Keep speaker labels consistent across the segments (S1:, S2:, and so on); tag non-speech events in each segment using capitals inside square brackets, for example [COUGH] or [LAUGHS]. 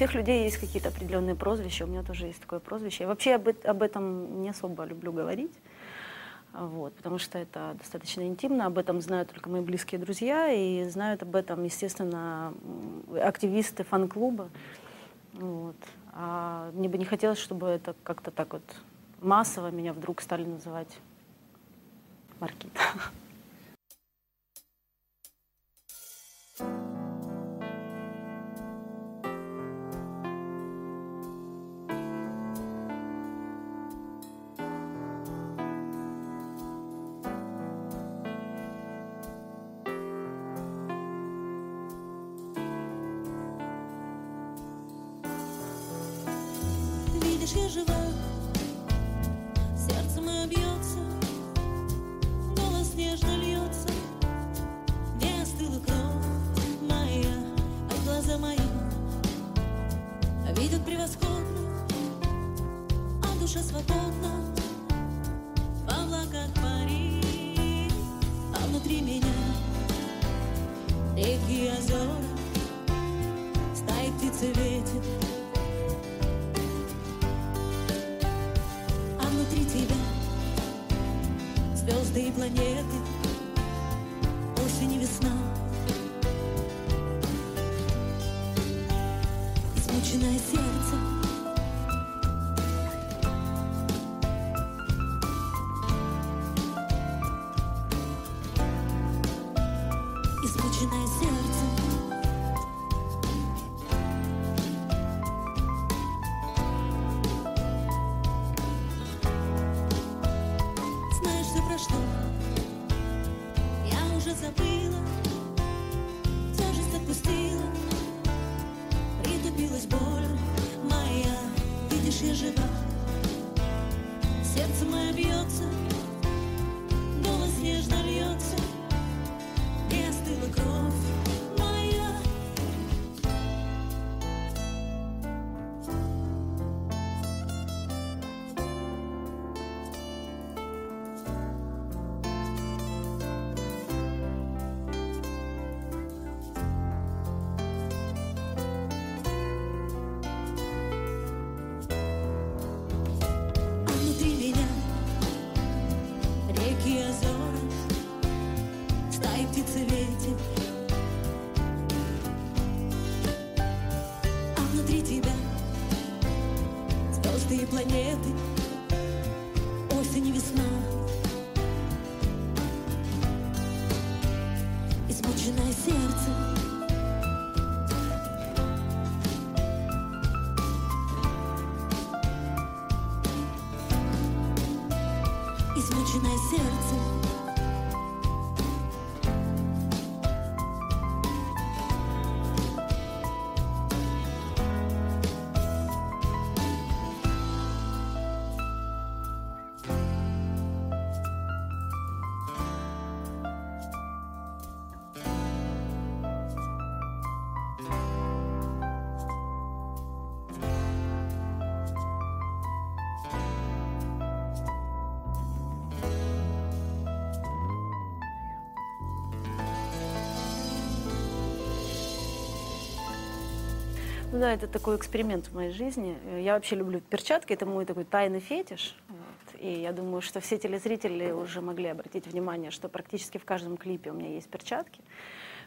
S1: всех людей есть какие-то определенные прозвища, у меня тоже есть такое прозвище. Я вообще об, об этом не особо люблю говорить, вот, потому что это достаточно интимно, об этом знают только мои близкие друзья, и знают об этом, естественно, активисты фан-клуба. Вот. А мне бы не хотелось, чтобы это как-то так вот массово меня вдруг стали называть Маркита. [LAUGHS]
S2: а глаза мои видят превосходно, а душа свободна, в облаках парит, а внутри меня реки и озера, стаи птицы ветер. а внутри тебя звезды и планеты,
S1: да, это такой эксперимент в моей жизни. Э, Я вообще люблю перчатки, это мой такой тайный фетиш. Вот. И я думаю, что все телезрители уже могли обратить внимание, что практически в каждом клипе у меня есть перчатки.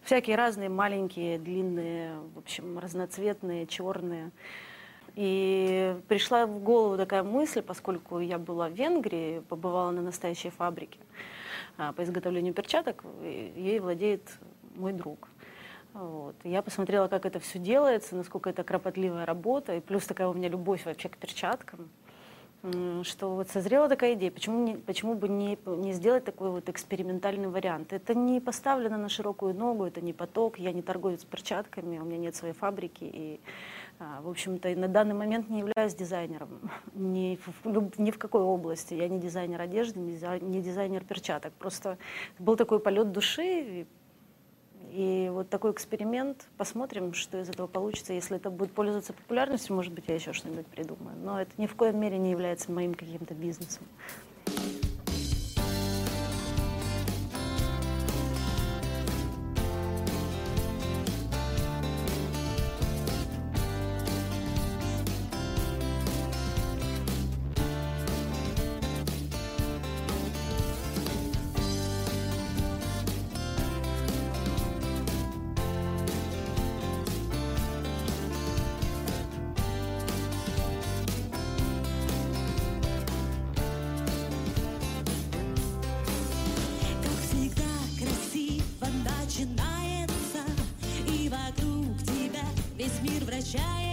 S1: Всякие разные, маленькие, длинные, в общем, разноцветные, черные. И пришла в голову такая мысль, поскольку я была в Венгрии, побывала на настоящей фабрике а, по изготовлению перчаток, ей владеет мой друг. Вот. Я посмотрела, как это все делается, насколько это кропотливая работа, и плюс такая у меня любовь вообще к перчаткам, что вот созрела такая идея, почему, не, почему бы не, не сделать такой вот экспериментальный вариант. Это не поставлено на широкую ногу, это не поток, я не торговец перчатками, у меня нет своей фабрики, и, а, в общем-то, на данный момент не являюсь дизайнером [LAUGHS] ни в, ни в какой области. Я не дизайнер одежды, не дизайнер перчаток. Просто был такой полет души, и вот такой эксперимент, посмотрим, что из этого получится. Если это будет пользоваться популярностью, может быть, я еще что-нибудь придумаю. Но это ни в коем мере не является моим каким-то бизнесом.
S2: качает.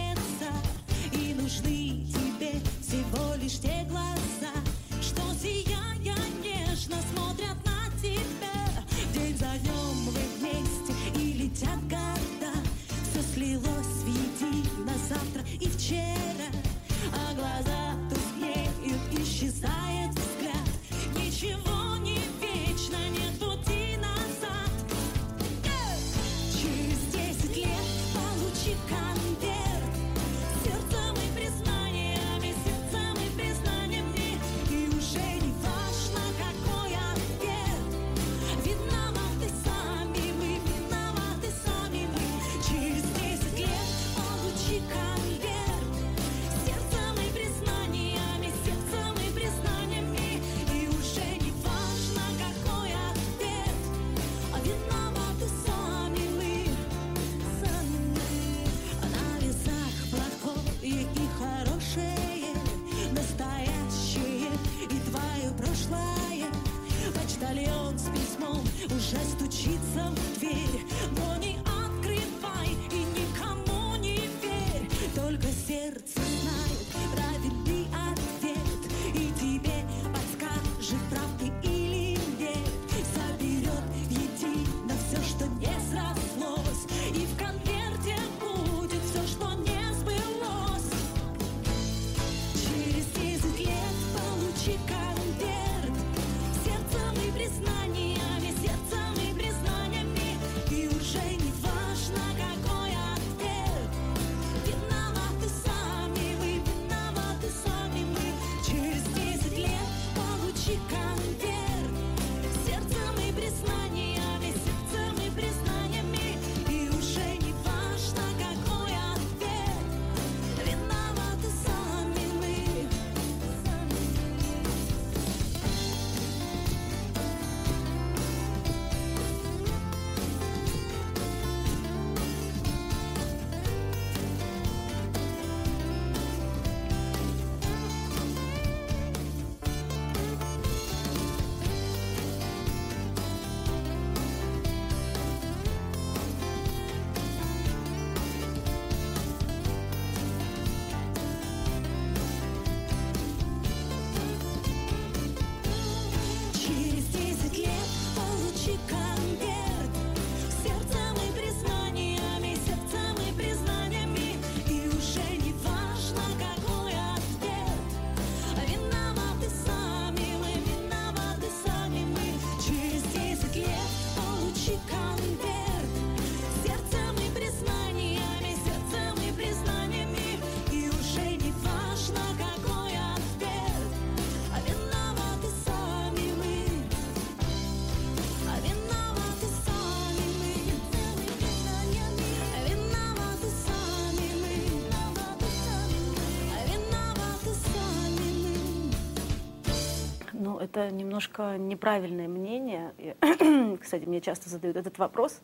S2: Это немножко неправильное мнение. [CLEARS THROAT] Кстати, мне часто задают этот вопрос.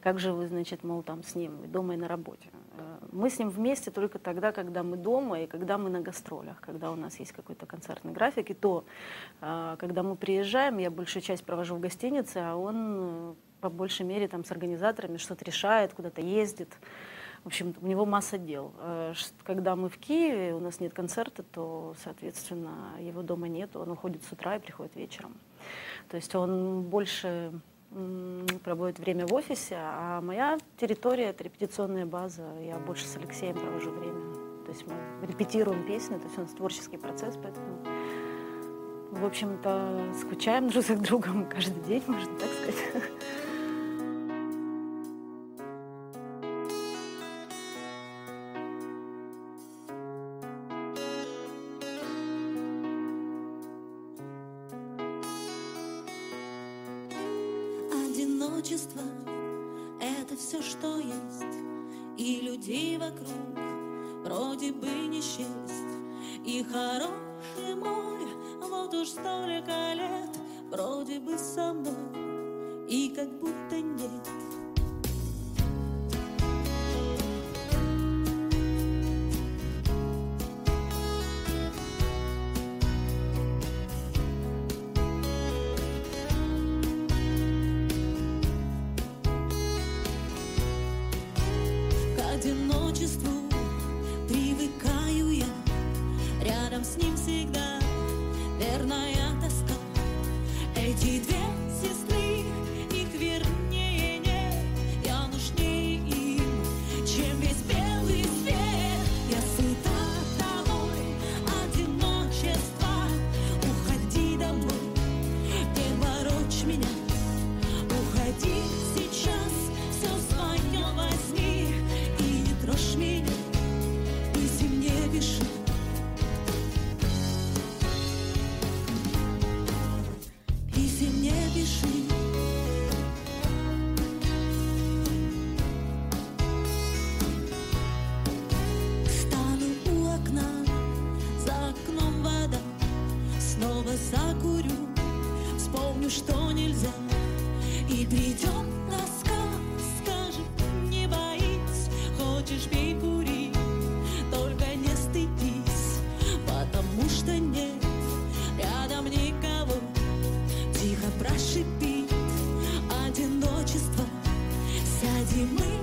S2: Как же вы, значит, мол, там с ним дома, и на работе? Э, Мы с ним вместе только тогда, когда мы дома и когда мы на гастролях, когда у нас есть какой-то концертный график. И то, э, когда мы приезжаем, я большую часть провожу в гостинице, а он э, по большей мере там с организаторами что-то решает, куда-то ездит. В общем, у него масса дел. Э, Когда мы в Киеве, у нас нет концерта, то, соответственно, его дома нет. Он уходит с утра и приходит вечером. То есть он больше проводит время в офисе, а моя территория — это репетиционная база. Я больше с Алексеем провожу время. То есть мы репетируем песни, то есть у нас творческий процесс, поэтому, в общем-то, скучаем [LAUGHS] друг за другом каждый день, можно так сказать. [LAUGHS]
S3: Одиночество — это все, что есть. И людей вокруг вроде бы не счесть. И хороший мой, вот уж столько лет Вроде бы со мной, и как будто нет
S2: Вспомню, что нельзя. И придет тоска Скажет, не боись. Хочешь пей, кури Только не стыдись. Потому что нет Рядом никого. Тихо прошипит Одиночество. Сядем мы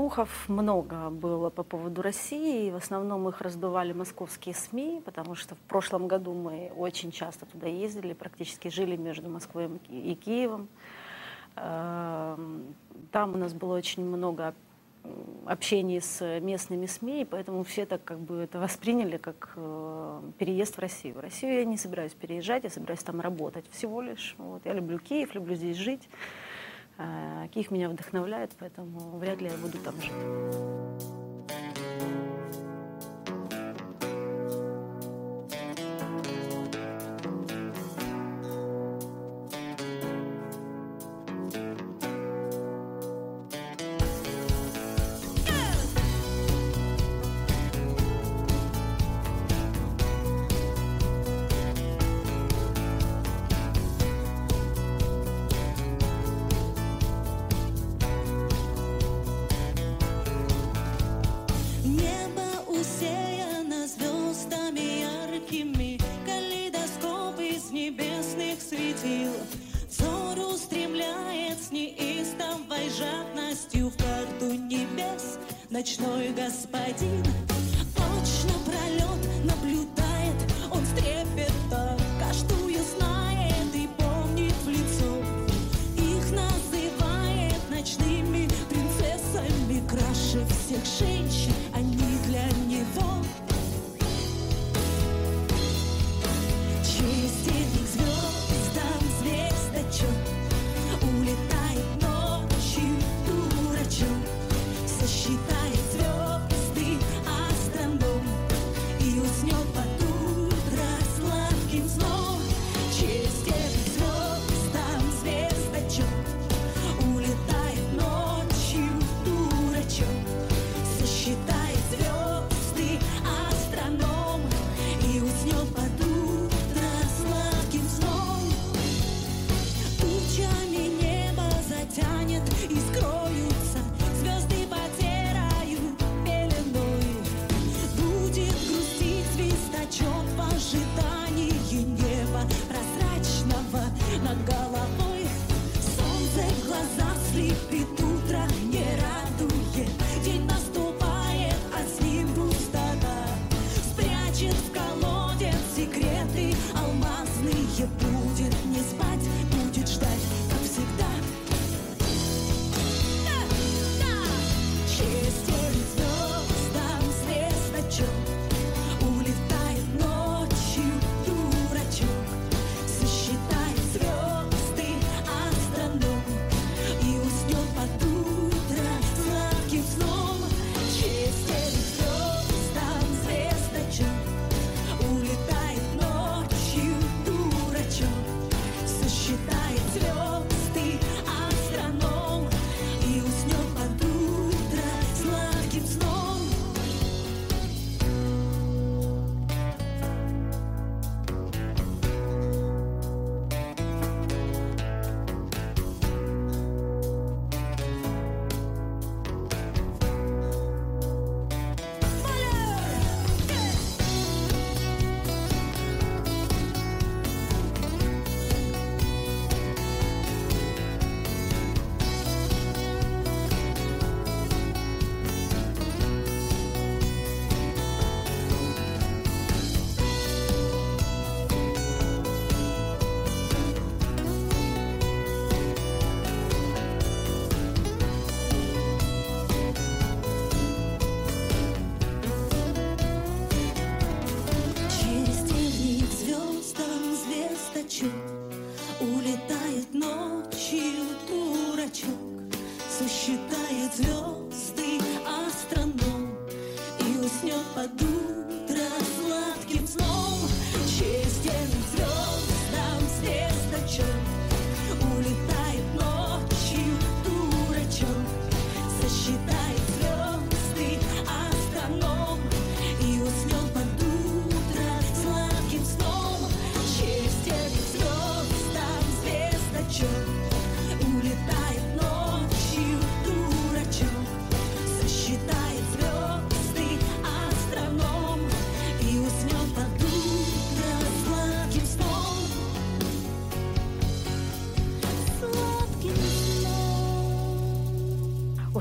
S1: Слухов много было по поводу России, в основном их раздували московские СМИ, потому что в прошлом году мы очень часто туда ездили, практически жили между Москвой и Ки- и Киевом. Эм, Там у нас было очень много м, общений с местными СМИ, и поэтому все так как бы это восприняли как э, переезд в Россию. В Россию я не собираюсь переезжать, я собираюсь там работать всего лишь. Вот. Я люблю Киев, люблю здесь жить. Э, Киев меня вдохновляет, поэтому вряд ли я буду там жить.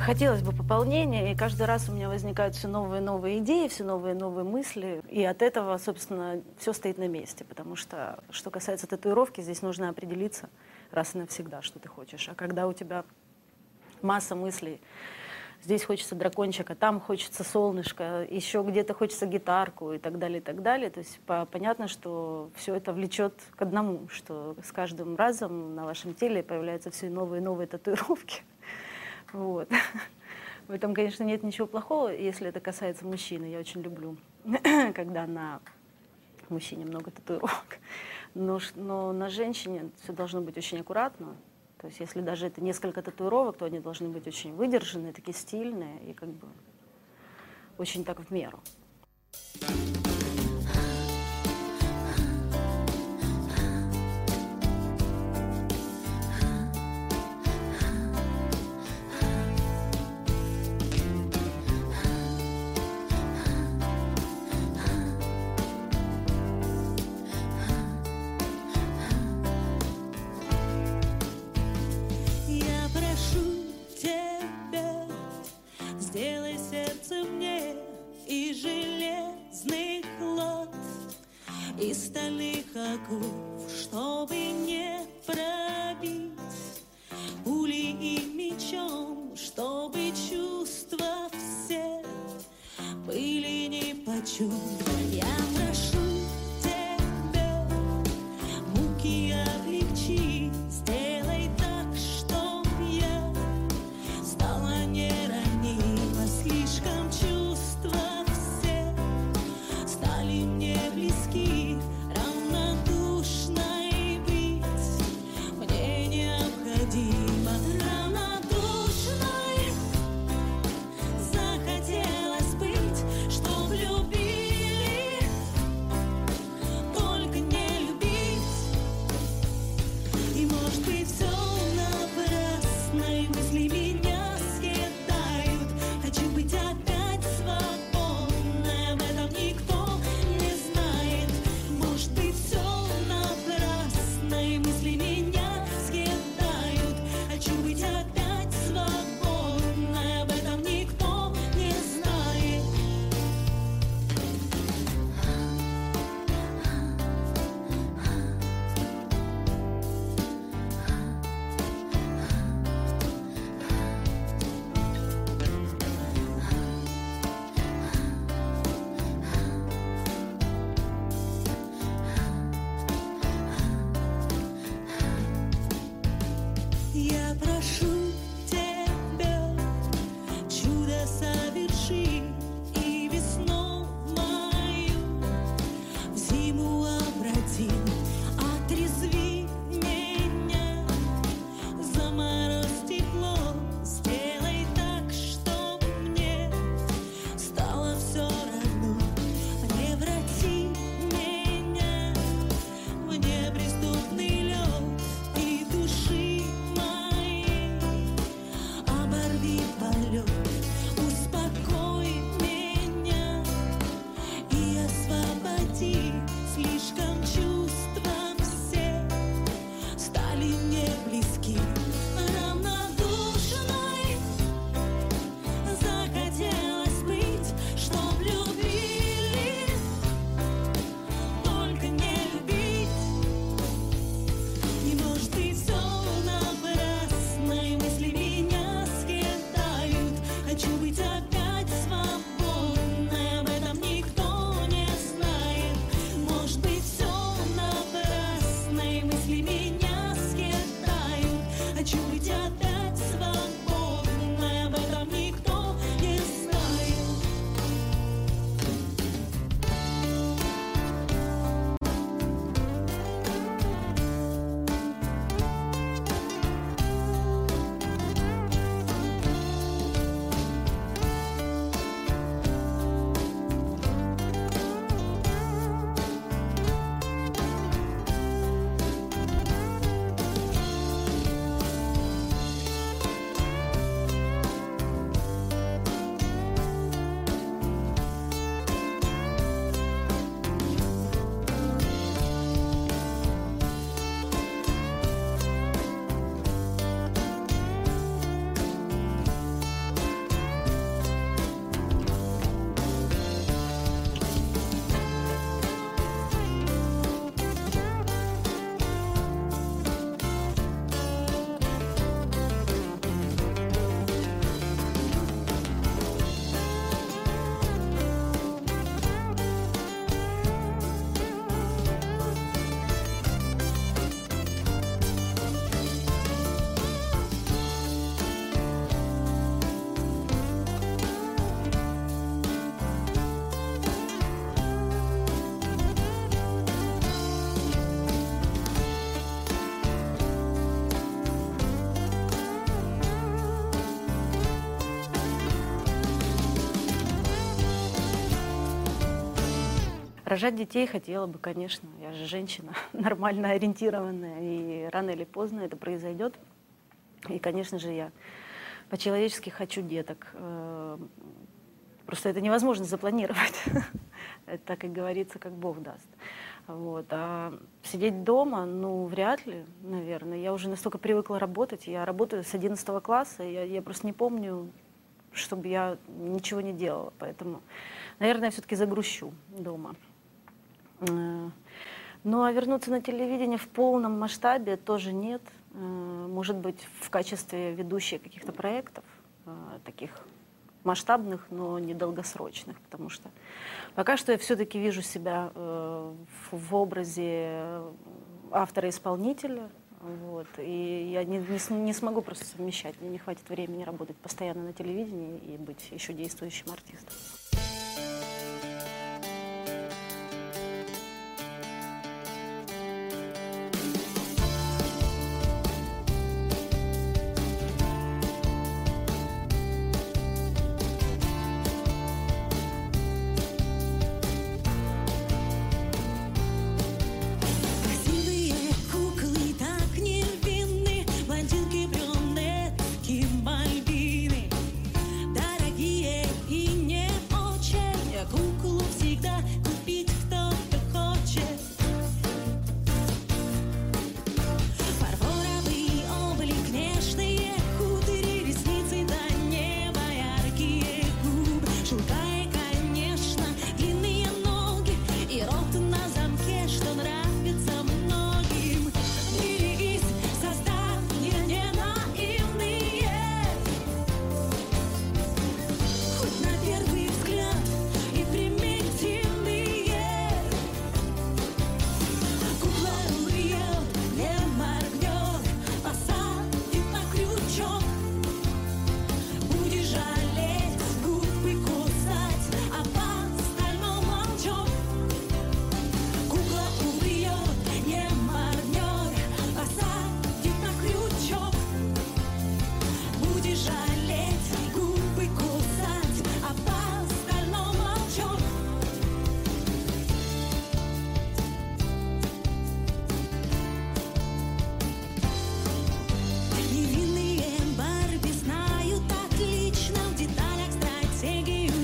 S1: Хотелось бы пополнения, и каждый раз у меня возникают все новые и новые идеи, все новые и новые мысли, и от этого, собственно, все стоит на месте, потому что, что касается татуировки, здесь нужно определиться раз и навсегда, что ты хочешь. А когда у тебя масса мыслей, здесь хочется дракончика, там хочется солнышко, еще где-то хочется гитарку и так далее, и так далее. То есть по, понятно, что все это влечет к одному, что с каждым разом на вашем теле появляются все новые и новые татуировки. Вот. [LAUGHS] В этом, конечно, нет ничего плохого, если это касается мужчины. Я очень люблю, [CLEARS THROAT] когда на мужчине много татуировок. Но, но на женщине все должно быть очень аккуратно. То есть если даже это несколько татуировок, то они должны быть очень выдержанные, такие стильные и как бы очень так в меру.
S2: Рожать детей хотела бы, конечно. Я же женщина [LAUGHS] нормально ориентированная, и рано или поздно это произойдет. И, конечно же, я по-человечески хочу деток. Э, просто это невозможно запланировать. [LAUGHS] Это, как говорится, как Бог даст. Вот. А сидеть дома, ну, вряд ли, наверное. Я уже настолько привыкла работать. Я работаю с 11 класса, я, я просто не помню, чтобы я ничего не делала. Поэтому, наверное, все-таки загрущу дома. Э, ну, а вернуться на телевидение в полном масштабе тоже нет. Э, может быть, в качестве ведущей каких-то проектов, э, таких масштабных, но недолгосрочных, потому что пока что я все-таки вижу себя в образе автора-исполнителя, вот, и я не, не, не смогу просто совмещать, мне не хватит времени работать постоянно на телевидении и быть еще действующим артистом.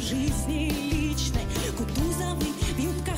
S2: жизни личной. Кутузовый в юбках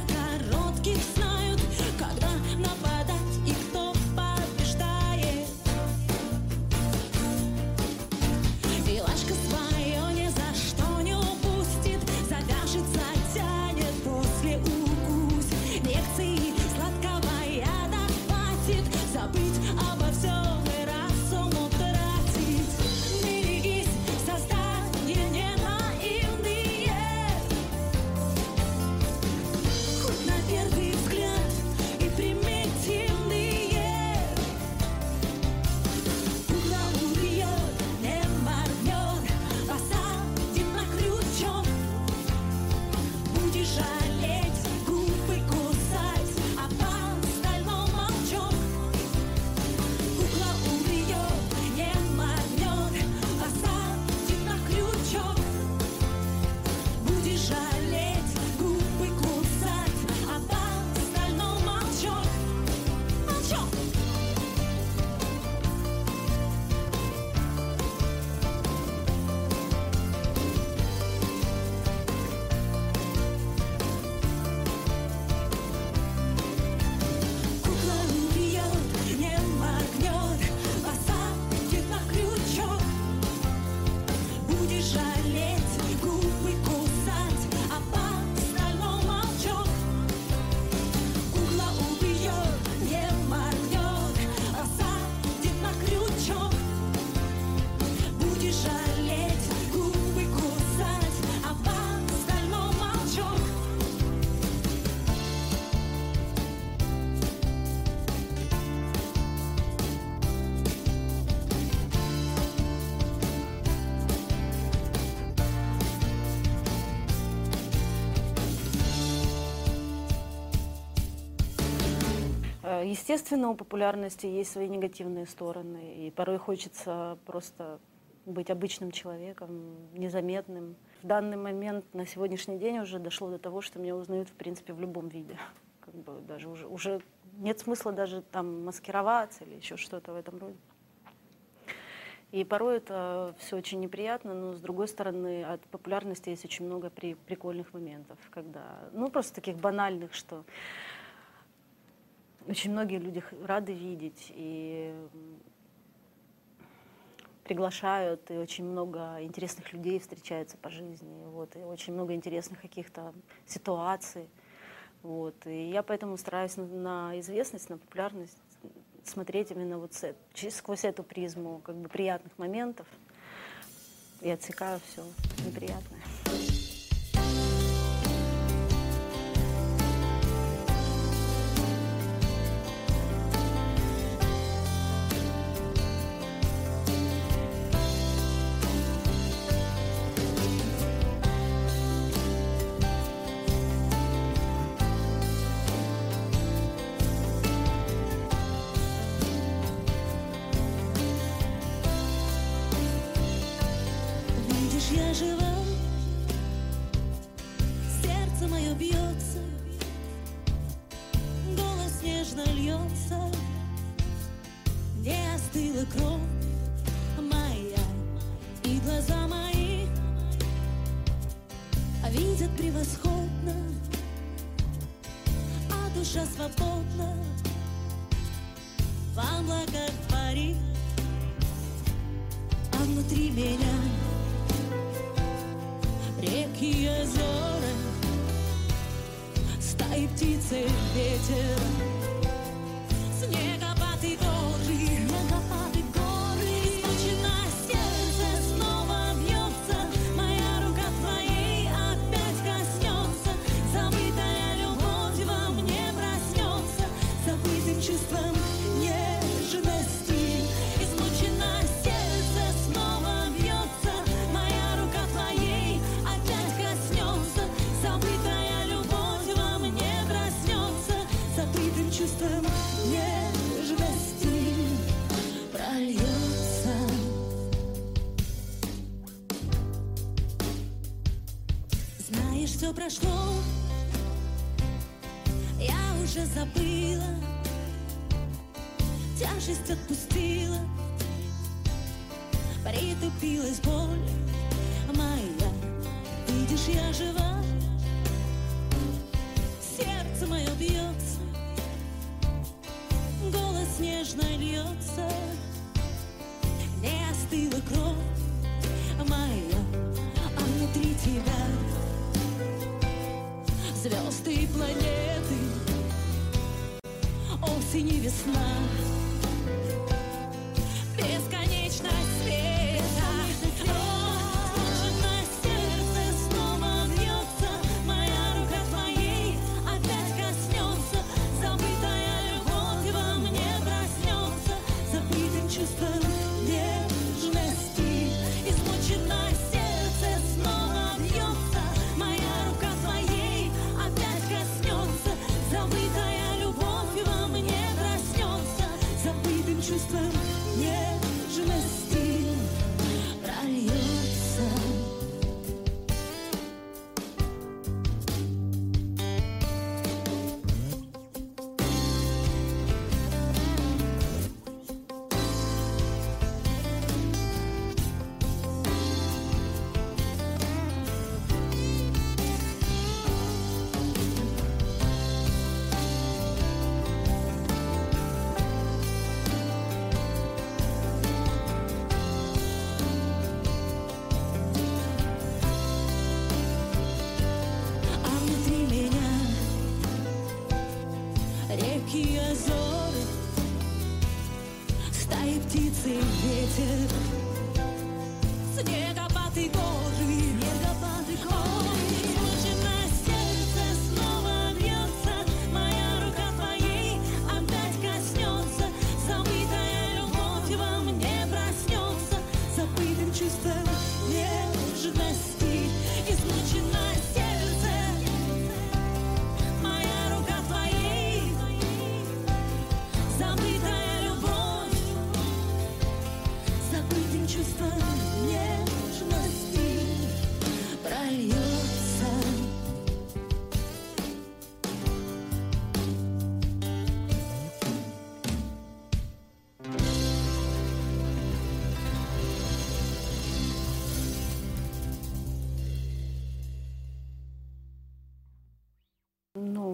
S2: Естественно, у популярности есть свои негативные стороны, и порой хочется просто быть обычным человеком, незаметным, в данный момент, на сегодняшний день уже дошло до того, что меня узнают, в принципе, в любом виде. Как бы даже уже, уже нет смысла даже там маскироваться или еще что-то в этом роде. И порой это все очень неприятно, но с другой стороны, от популярности есть очень много при, прикольных моментов, когда, ну, просто таких банальных, что очень многие люди рады видеть и приглашают, и очень много интересных людей встречается по жизни, вот, и очень много интересных каких-то ситуаций. Вот, и я поэтому стараюсь на, на известность, на популярность смотреть именно вот с, сквозь эту призму как бы приятных моментов и отсекаю все неприятное.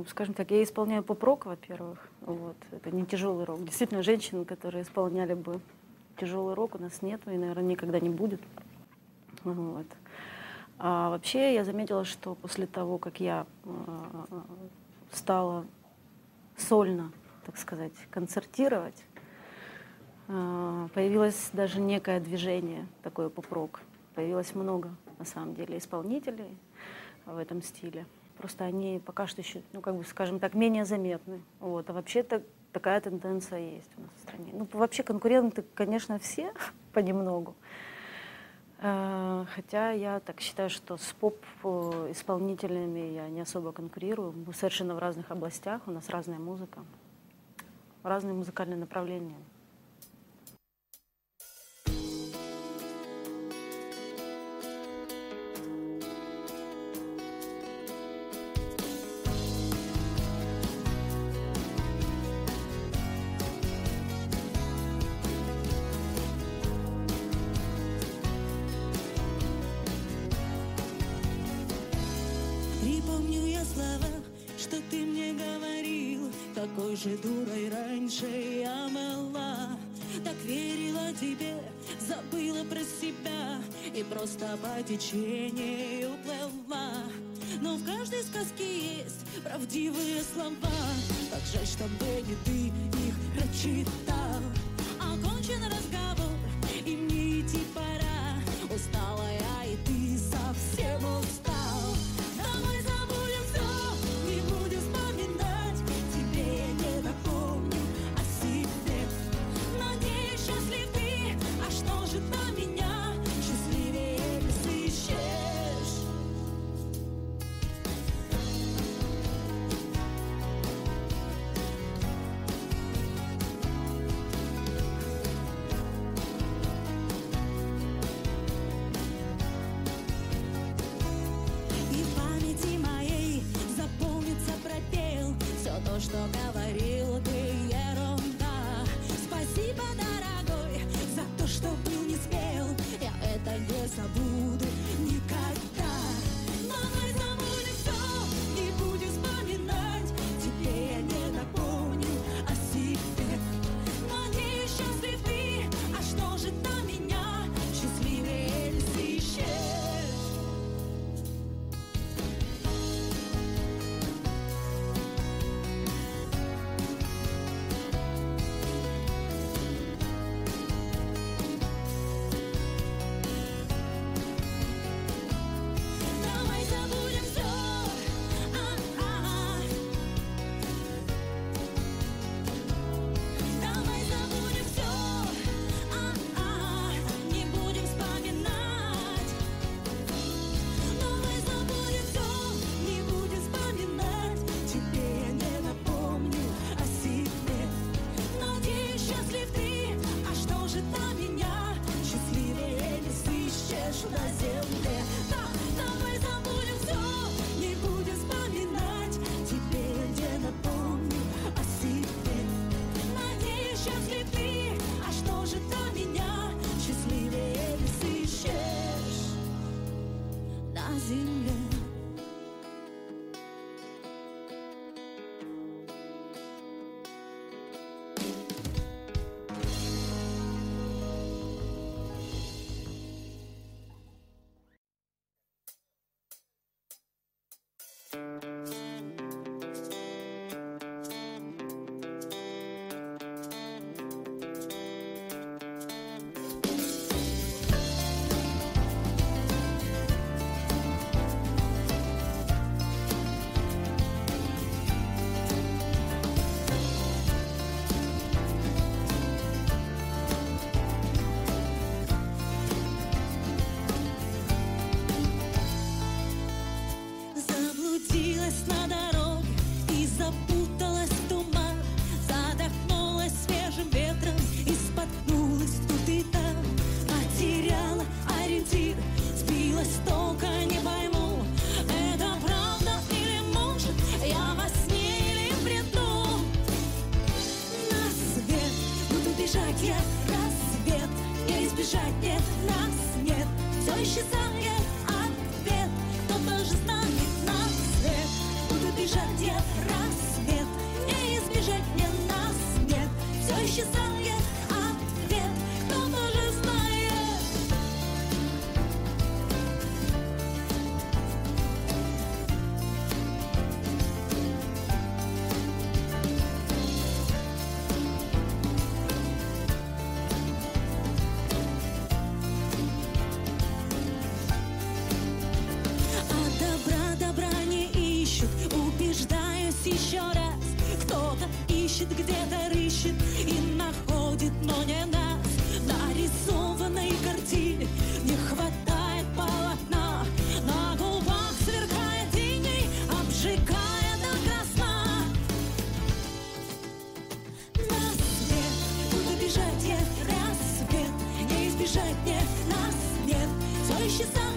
S1: Ну, скажем так, я исполняю поп-рок, во-первых. Вот. Это не тяжелый рок. Действительно, женщин, которые исполняли бы тяжелый рок, у нас нет и, наверное, никогда не будет. Вот. А вообще я заметила, что после того, как я э, стала сольно, так сказать, концертировать, э, появилось даже некое движение, такое поп-рок. Появилось много, на самом деле, исполнителей в этом стиле. Просто они пока что еще, ну, как бы, скажем так, менее заметны. Вот. А вообще-то такая тенденция есть у нас в стране. Ну, вообще конкуренты, конечно, все [LAUGHS] понемногу. Э, хотя я так считаю, что с поп-исполнителями я не особо конкурирую. Мы совершенно в разных областях, у нас разная музыка, разные музыкальные направления.
S2: Какой же дурой раньше я была. Так верила тебе, забыла про себя И просто по течению плыла. Но в каждой сказке есть правдивые слова. Как жаль, что бы не ты их прочитал Все исчезает